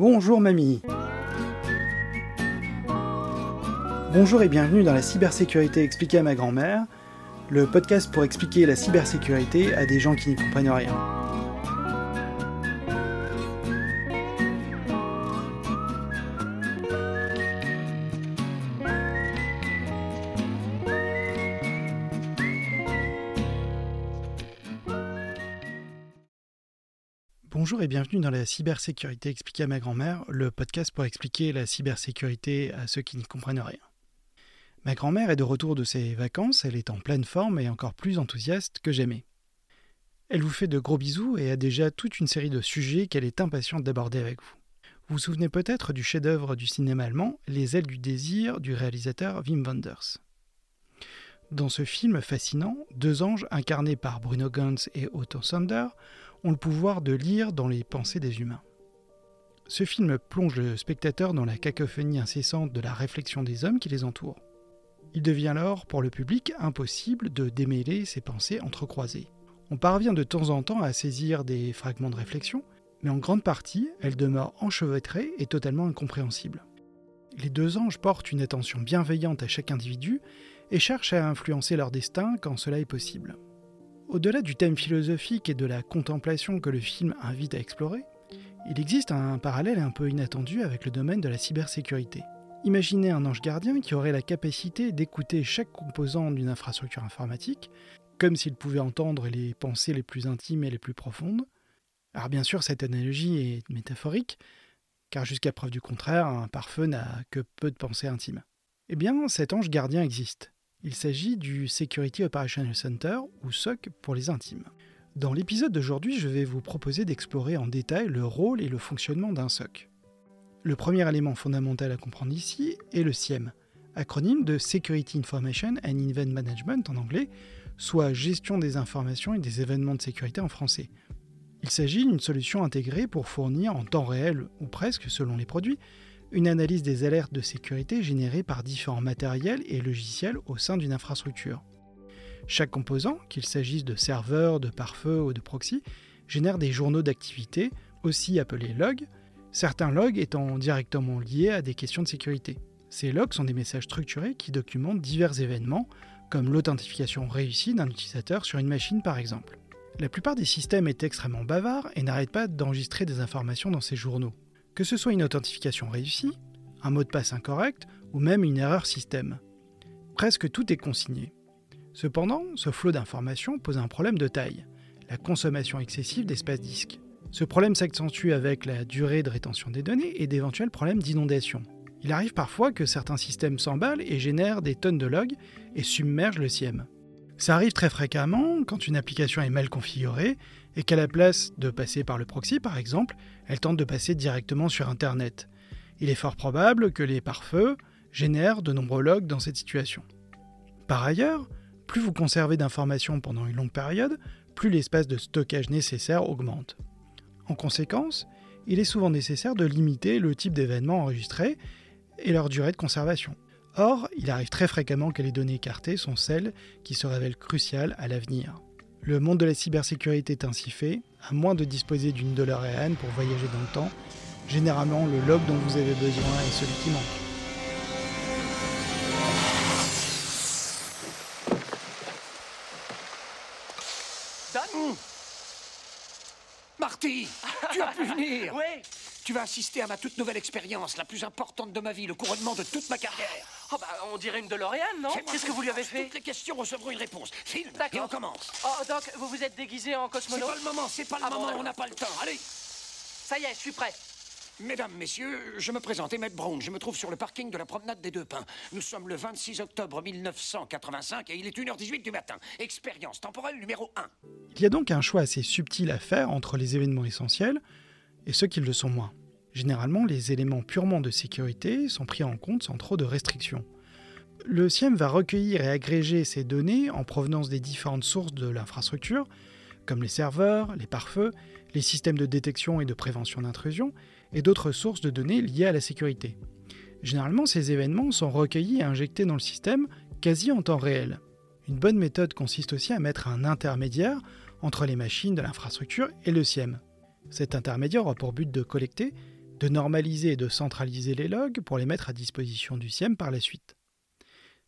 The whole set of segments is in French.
Bonjour mamie Bonjour et bienvenue dans la cybersécurité expliquée à ma grand-mère, le podcast pour expliquer la cybersécurité à des gens qui n'y comprennent rien. Bonjour et bienvenue dans la cybersécurité expliquée à ma grand-mère, le podcast pour expliquer la cybersécurité à ceux qui n'y comprennent rien. Ma grand-mère est de retour de ses vacances, elle est en pleine forme et encore plus enthousiaste que jamais. Elle vous fait de gros bisous et a déjà toute une série de sujets qu'elle est impatiente d'aborder avec vous. Vous vous souvenez peut-être du chef-d'œuvre du cinéma allemand Les ailes du désir du réalisateur Wim Wenders. Dans ce film fascinant, deux anges incarnés par Bruno Ganz et Otto Sander ont le pouvoir de lire dans les pensées des humains. Ce film plonge le spectateur dans la cacophonie incessante de la réflexion des hommes qui les entourent. Il devient alors, pour le public, impossible de démêler ces pensées entrecroisées. On parvient de temps en temps à saisir des fragments de réflexion, mais en grande partie, elles demeurent enchevêtrées et totalement incompréhensibles. Les deux anges portent une attention bienveillante à chaque individu et cherchent à influencer leur destin quand cela est possible. Au-delà du thème philosophique et de la contemplation que le film invite à explorer, il existe un parallèle un peu inattendu avec le domaine de la cybersécurité. Imaginez un ange gardien qui aurait la capacité d'écouter chaque composant d'une infrastructure informatique, comme s'il pouvait entendre les pensées les plus intimes et les plus profondes. Alors bien sûr, cette analogie est métaphorique, car jusqu'à preuve du contraire, un pare-feu n'a que peu de pensées intimes. Eh bien, cet ange gardien existe. Il s'agit du Security Operational Center, ou SOC pour les intimes. Dans l'épisode d'aujourd'hui, je vais vous proposer d'explorer en détail le rôle et le fonctionnement d'un SOC. Le premier élément fondamental à comprendre ici est le SIEM, acronyme de Security Information and Event Management en anglais, soit gestion des informations et des événements de sécurité en français. Il s'agit d'une solution intégrée pour fournir en temps réel, ou presque selon les produits, une analyse des alertes de sécurité générées par différents matériels et logiciels au sein d'une infrastructure. Chaque composant, qu'il s'agisse de serveurs, de pare-feu ou de proxy, génère des journaux d'activité, aussi appelés logs, certains logs étant directement liés à des questions de sécurité. Ces logs sont des messages structurés qui documentent divers événements, comme l'authentification réussie d'un utilisateur sur une machine par exemple. La plupart des systèmes est extrêmement bavards et n'arrêtent pas d'enregistrer des informations dans ces journaux que ce soit une authentification réussie, un mot de passe incorrect ou même une erreur système. Presque tout est consigné. Cependant, ce flot d'informations pose un problème de taille, la consommation excessive d'espace disque. Ce problème s'accentue avec la durée de rétention des données et d'éventuels problèmes d'inondation. Il arrive parfois que certains systèmes s'emballent et génèrent des tonnes de logs et submergent le SIEM. Ça arrive très fréquemment quand une application est mal configurée et qu'à la place de passer par le proxy par exemple, elle tente de passer directement sur Internet. Il est fort probable que les pare-feux génèrent de nombreux logs dans cette situation. Par ailleurs, plus vous conservez d'informations pendant une longue période, plus l'espace de stockage nécessaire augmente. En conséquence, il est souvent nécessaire de limiter le type d'événements enregistrés et leur durée de conservation. Or, il arrive très fréquemment que les données écartées sont celles qui se révèlent cruciales à l'avenir. Le monde de la cybersécurité est ainsi fait, à moins de disposer d'une DeLorean pour voyager dans le temps, généralement le log dont vous avez besoin est celui qui manque. Dan Marty Tu as pu venir. Oui Tu vas assister à ma toute nouvelle expérience, la plus importante de ma vie, le couronnement de toute ma carrière. Oh bah on dirait une DeLorean, non Qu'est-ce que vous lui avez fait Toutes les questions recevront une réponse. Filme et on commence. Oh Doc, vous vous êtes déguisé en C'est cosmonaute pas le moment, c'est pas le Ah moment, on n'a pas le temps. Allez Ça y est, je suis prêt. Mesdames, messieurs, je me présente Emmett Brown. Je me trouve sur le parking de la promenade des Deux Pins. Nous sommes le 26 octobre 1985 et il est 1h18 du matin. Expérience temporelle numéro 1. Il y a donc un choix assez subtil à faire entre les événements essentiels et ceux qui le sont moins. Généralement, les éléments purement de sécurité sont pris en compte sans trop de restrictions. Le SIEM va recueillir et agréger ces données en provenance des différentes sources de l'infrastructure, comme les serveurs, les pare-feux, les systèmes de détection et de prévention d'intrusion, et d'autres sources de données liées à la sécurité. Généralement, ces événements sont recueillis et injectés dans le système quasi en temps réel. Une bonne méthode consiste aussi à mettre un intermédiaire entre les machines de l'infrastructure et le SIEM. Cet intermédiaire aura pour but de collecter, de normaliser et de centraliser les logs pour les mettre à disposition du SIEM par la suite.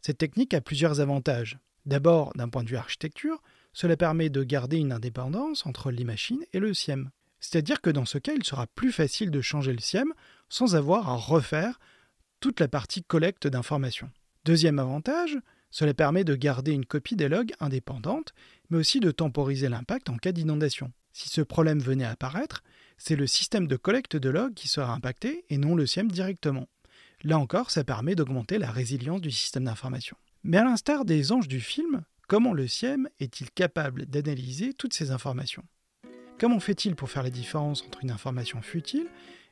Cette technique a plusieurs avantages. D'abord, d'un point de vue architecture, cela permet de garder une indépendance entre les machines et le SIEM. C'est-à-dire que dans ce cas, il sera plus facile de changer le SIEM sans avoir à refaire toute la partie collecte d'informations. Deuxième avantage, cela permet de garder une copie des logs indépendante, mais aussi de temporiser l'impact en cas d'inondation. Si ce problème venait à apparaître, c'est le système de collecte de logs qui sera impacté et non le SIEM directement. Là encore, ça permet d'augmenter la résilience du système d'information. Mais à l'instar des anges du film, comment le SIEM est-il capable d'analyser toutes ces informations? Comment fait-il pour faire la différence entre une information futile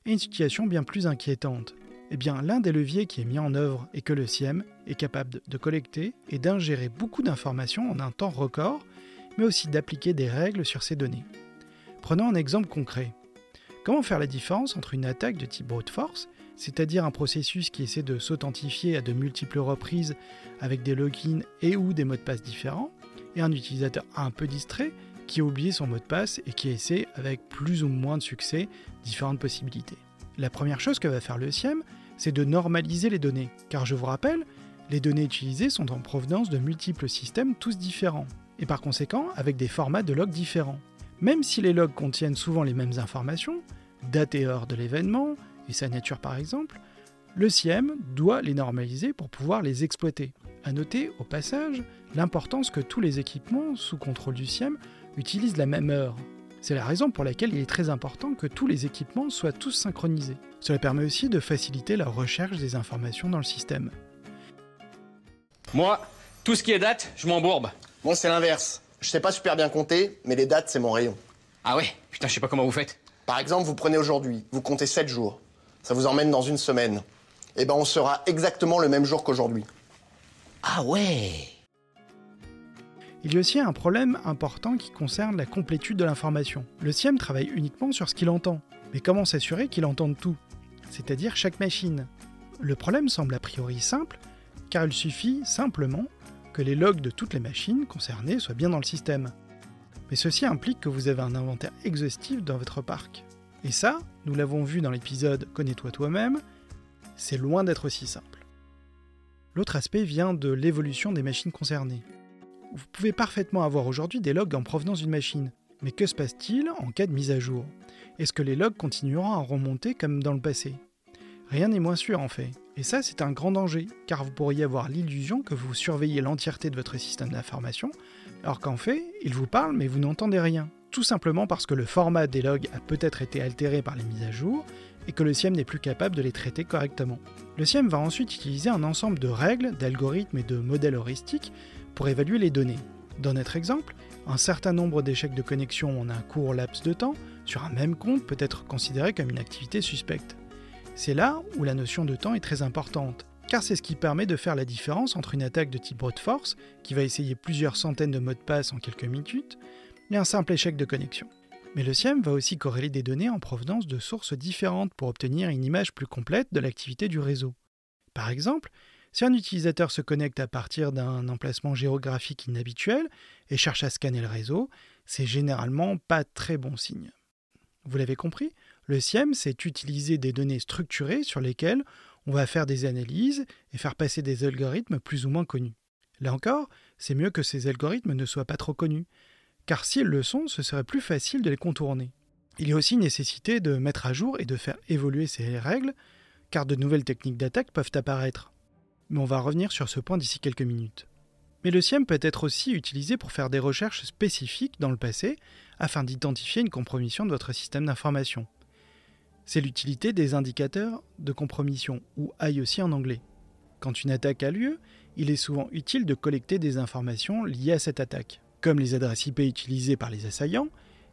et une situation bien plus inquiétante? Eh bien, l'un des leviers qui est mis en œuvre est que le SIEM est capable de collecter et d'ingérer beaucoup d'informations en un temps record, mais aussi d'appliquer des règles sur ces données. Prenons un exemple concret. Comment faire la différence entre une attaque de type brute force, c'est-à-dire un processus qui essaie de s'authentifier à de multiples reprises avec des logins et ou des mots de passe différents, et un utilisateur un peu distrait qui a oublié son mot de passe et qui essaie avec plus ou moins de succès différentes possibilités. La première chose que va faire le SIEM, c'est de normaliser les données, car je vous rappelle, les données utilisées sont en provenance de multiples systèmes tous différents, et par conséquent avec des formats de logs différents. Même si les logs contiennent souvent les mêmes informations, date et heure de l'événement, et sa nature par exemple, le SIEM doit les normaliser pour pouvoir les exploiter. A noter au passage l'importance que tous les équipements sous contrôle du SIEM utilisent la même heure. C'est la raison pour laquelle il est très important que tous les équipements soient tous synchronisés. Cela permet aussi de faciliter la recherche des informations dans le système. Moi, tout ce qui est date, je m'embourbe. Moi, c'est l'inverse. Je sais pas super bien compter, mais les dates, c'est mon rayon. Ah ouais Putain, je sais pas comment vous faites. Par exemple, vous prenez aujourd'hui, vous comptez 7 jours. Ça vous emmène dans une semaine. Eh ben, on sera exactement le même jour qu'aujourd'hui. Ah ouais Il y a aussi un problème important qui concerne la complétude de l'information. Le SIEM travaille uniquement sur ce qu'il entend. Mais comment s'assurer qu'il entende tout? C'est-à-dire chaque machine. Le problème semble a priori simple, car il suffit simplement que les logs de toutes les machines concernées soient bien dans le système. Mais ceci implique que vous avez un inventaire exhaustif dans votre parc. Et ça, nous l'avons vu dans l'épisode Connais-toi toi-même, c'est loin d'être aussi simple. L'autre aspect vient de l'évolution des machines concernées. Vous pouvez parfaitement avoir aujourd'hui des logs en provenance d'une machine, mais que se passe-t-il en cas de mise à jour? Est-ce que les logs continueront à remonter comme dans le passé? Rien n'est moins sûr en fait. Et ça, c'est un grand danger, car vous pourriez avoir l'illusion que vous surveillez l'entièreté de votre système d'information, alors qu'en fait, il vous parle mais vous n'entendez rien. Tout simplement parce que le format des logs a peut-être été altéré par les mises à jour et que le SIEM n'est plus capable de les traiter correctement. Le SIEM va ensuite utiliser un ensemble de règles, d'algorithmes et de modèles heuristiques pour évaluer les données. Dans notre exemple, un certain nombre d'échecs de connexion en un court laps de temps sur un même compte peut être considéré comme une activité suspecte. C'est là où la notion de temps est très importante, car c'est ce qui permet de faire la différence entre une attaque de type brute force, qui va essayer plusieurs centaines de mots de passe en quelques minutes, et un simple échec de connexion. Mais le SIEM va aussi corréler des données en provenance de sources différentes pour obtenir une image plus complète de l'activité du réseau. Par exemple, si un utilisateur se connecte à partir d'un emplacement géographique inhabituel et cherche à scanner le réseau, c'est généralement pas très bon signe. Vous l'avez compris, le SIEM, c'est utiliser des données structurées sur lesquelles on va faire des analyses et faire passer des algorithmes plus ou moins connus. Là encore, c'est mieux que ces algorithmes ne soient pas trop connus, car s'ils le sont, ce serait plus facile de les contourner. Il y a aussi nécessité de mettre à jour et de faire évoluer ces règles, car de nouvelles techniques d'attaque peuvent apparaître. Mais on va revenir sur ce point d'ici quelques minutes. Mais le SIEM peut être aussi utilisé pour faire des recherches spécifiques dans le passé afin d'identifier une compromission de votre système d'information. C'est l'utilité des indicateurs de compromission, ou IOC en anglais. Quand une attaque a lieu, il est souvent utile de collecter des informations liées à cette attaque, comme les adresses IP utilisées par les assaillants,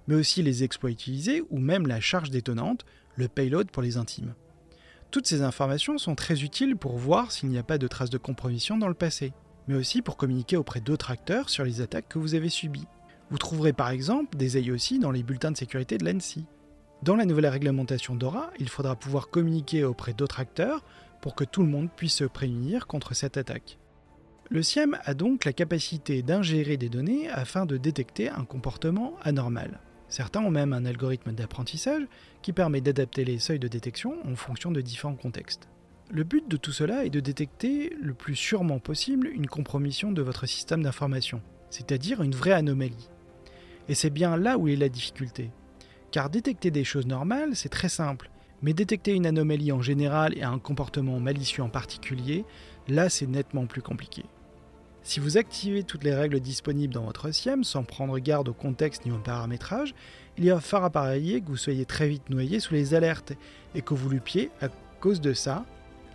mais aussi les exploits utilisés ou même la charge détonnante, le payload pour les intimes. Toutes ces informations sont très utiles pour voir s'il n'y a pas de traces de compromission dans le passé, mais aussi pour communiquer auprès d'autres acteurs sur les attaques que vous avez subies. Vous trouverez par exemple des IOC dans les bulletins de sécurité de l'ANSI. Dans la nouvelle réglementation DORA, il faudra pouvoir communiquer auprès d'autres acteurs pour que tout le monde puisse se prémunir contre cette attaque. Le SIEM a donc la capacité d'ingérer des données afin de détecter un comportement anormal. Certains ont même un algorithme d'apprentissage qui permet d'adapter les seuils de détection en fonction de différents contextes. Le but de tout cela est de détecter le plus sûrement possible une compromission de votre système d'information, c'est-à-dire une vraie anomalie. Et c'est bien là où est la difficulté. Car détecter des choses normales, c'est très simple, mais détecter une anomalie en général et un comportement malicieux en particulier, là c'est nettement plus compliqué. Si vous activez toutes les règles disponibles dans votre SIEM sans prendre garde au contexte ni au paramétrage, il y a fort à parier que vous soyez très vite noyé sous les alertes et que vous lupiez, à cause de ça,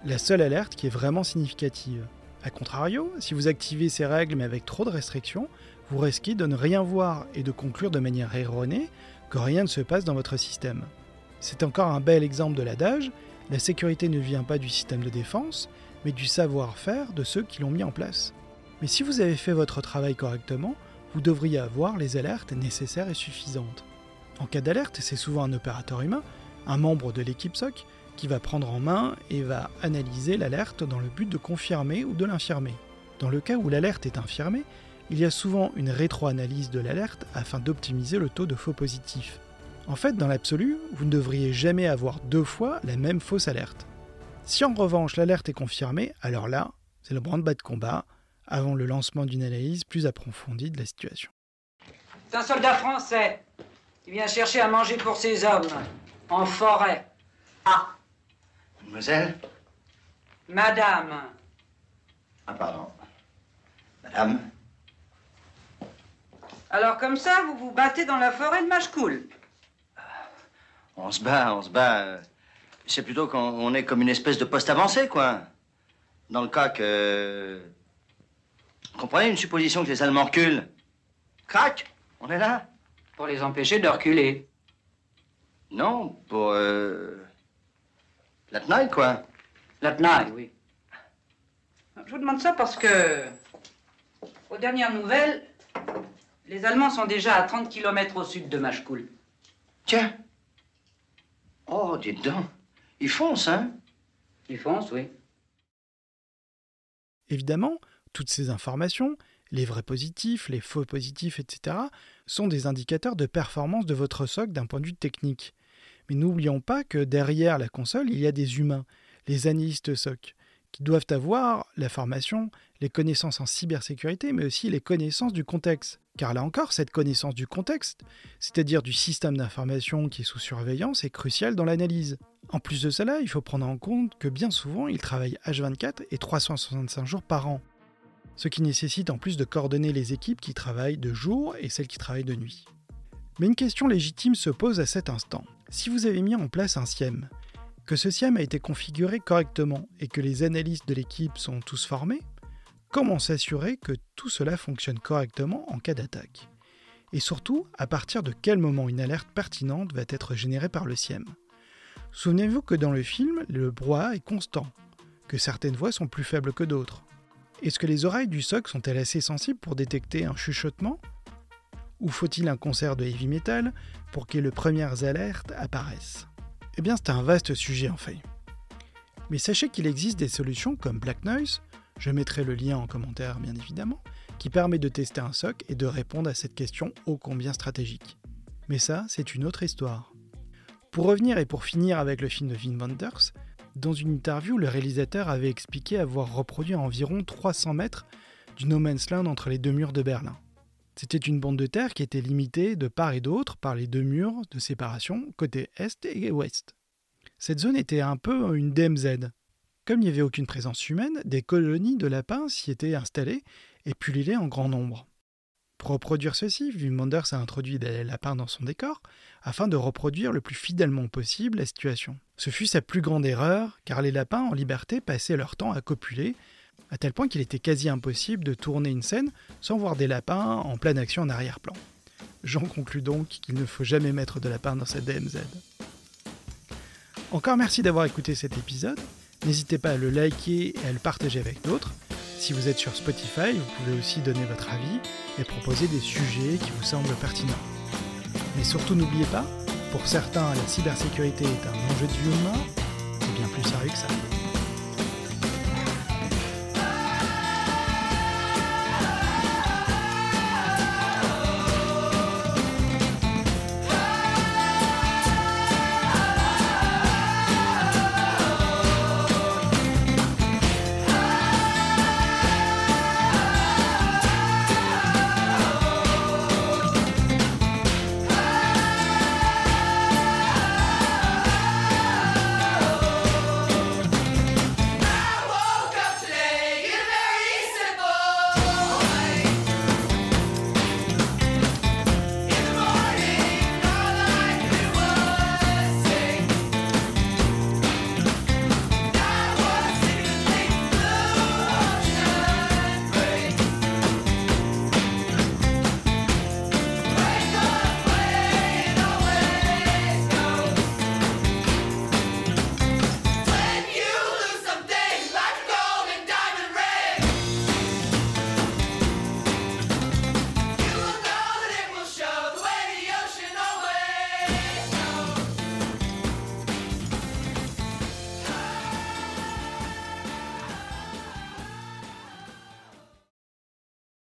la seule alerte qui est vraiment significative. A contrario, si vous activez ces règles mais avec trop de restrictions, vous risquez de ne rien voir et de conclure de manière erronée que rien ne se passe dans votre système. C'est encore un bel exemple de l'adage, la sécurité ne vient pas du système de défense, mais du savoir-faire de ceux qui l'ont mis en place. Mais si vous avez fait votre travail correctement, vous devriez avoir les alertes nécessaires et suffisantes. En cas d'alerte, c'est souvent un opérateur humain, un membre de l'équipe SOC, qui va prendre en main et va analyser l'alerte dans le but de confirmer ou de l'infirmer. Dans le cas où l'alerte est infirmée, il y a souvent une rétroanalyse de l'alerte afin d'optimiser le taux de faux positifs. En fait, dans l'absolu, vous ne devriez jamais avoir deux fois la même fausse alerte. Si en revanche l'alerte est confirmée, alors là, c'est le branle-bas de combat, avant le lancement d'une analyse plus approfondie de la situation. C'est un soldat français qui vient chercher à manger pour ses hommes, en forêt. Ah, Mademoiselle? Madame, Ah, pardon. Madame? Alors comme ça, vous vous battez dans la forêt de Machecoul. On se bat, on se bat. C'est plutôt qu'on on est comme une espèce de poste avancé, quoi. Dans le cas que. Comprenez une supposition que les Allemands reculent Crac On est là Pour les empêcher de reculer. Non, pour. Euh... La tenaille, quoi. La tenaille, oui. Je vous demande ça parce que, aux dernières nouvelles, les Allemands sont déjà à 30 km au sud de Machecoul. Tiens Oh, dites donc. Ils foncent, hein? Ils foncent, oui. Évidemment, toutes ces informations, les vrais positifs, les faux positifs, etc., sont des indicateurs de performance de votre SOC d'un point de vue technique. Mais n'oublions pas que derrière la console, il y a des humains, les analystes SOC, qui doivent avoir la formation, les connaissances en cybersécurité, mais aussi les connaissances du contexte. Car là encore, cette connaissance du contexte, c'est-à-dire du système d'information qui est sous surveillance, est cruciale dans l'analyse. En plus de cela, il faut prendre en compte que bien souvent, ils travaillent H24 et 365 jours par an. Ce qui nécessite en plus de coordonner les équipes qui travaillent de jour et celles qui travaillent de nuit. Mais une question légitime se pose à cet instant. Si vous avez mis en place un SIEM, que ce SIEM a été configuré correctement et que les analystes de l'équipe sont tous formés, comment s'assurer que tout cela fonctionne correctement en cas d'attaque Et surtout, à partir de quel moment une alerte pertinente va être générée par le SIEM Souvenez-vous que dans le film, le brouhaha est constant, que certaines voix sont plus faibles que d'autres. Est-ce que les oreilles du SOC sont-elles assez sensibles pour détecter un chuchotement? Ou faut-il un concert de heavy metal pour que les premières alertes apparaissent? Eh bien, c'est un vaste sujet en fait. Mais sachez qu'il existe des solutions comme Black Noise, je mettrai le lien en commentaire bien évidemment, qui permet de tester un SOC et de répondre à cette question ô combien stratégique. Mais ça, c'est une autre histoire. Pour revenir et pour finir avec le film de Wim Wenders, dans une interview, le réalisateur avait expliqué avoir reproduit à environ 300 mètres du No Man's Land entre les deux murs de Berlin. C'était une bande de terre qui était limitée de part et d'autre par les deux murs de séparation côté est et ouest. Cette zone était un peu une DMZ. Comme il n'y avait aucune présence humaine, des colonies de lapins s'y étaient installées et pullulaient en grand nombre. Pour reproduire ceci, Wim a introduit des lapins dans son décor afin de reproduire le plus fidèlement possible la situation. Ce fut sa plus grande erreur, car les lapins en liberté passaient leur temps à copuler, à tel point qu'il était quasi impossible de tourner une scène sans voir des lapins en pleine action en arrière-plan. J'en conclus donc qu'il ne faut jamais mettre de lapins dans cette DMZ. Encore merci d'avoir écouté cet épisode. N'hésitez pas à le liker et à le partager avec d'autres. Si vous êtes sur Spotify, vous pouvez aussi donner votre avis et proposer des sujets qui vous semblent pertinents. Mais surtout n'oubliez pas, pour certains la cybersécurité est un enjeu de vie humain, c'est bien plus sérieux que ça.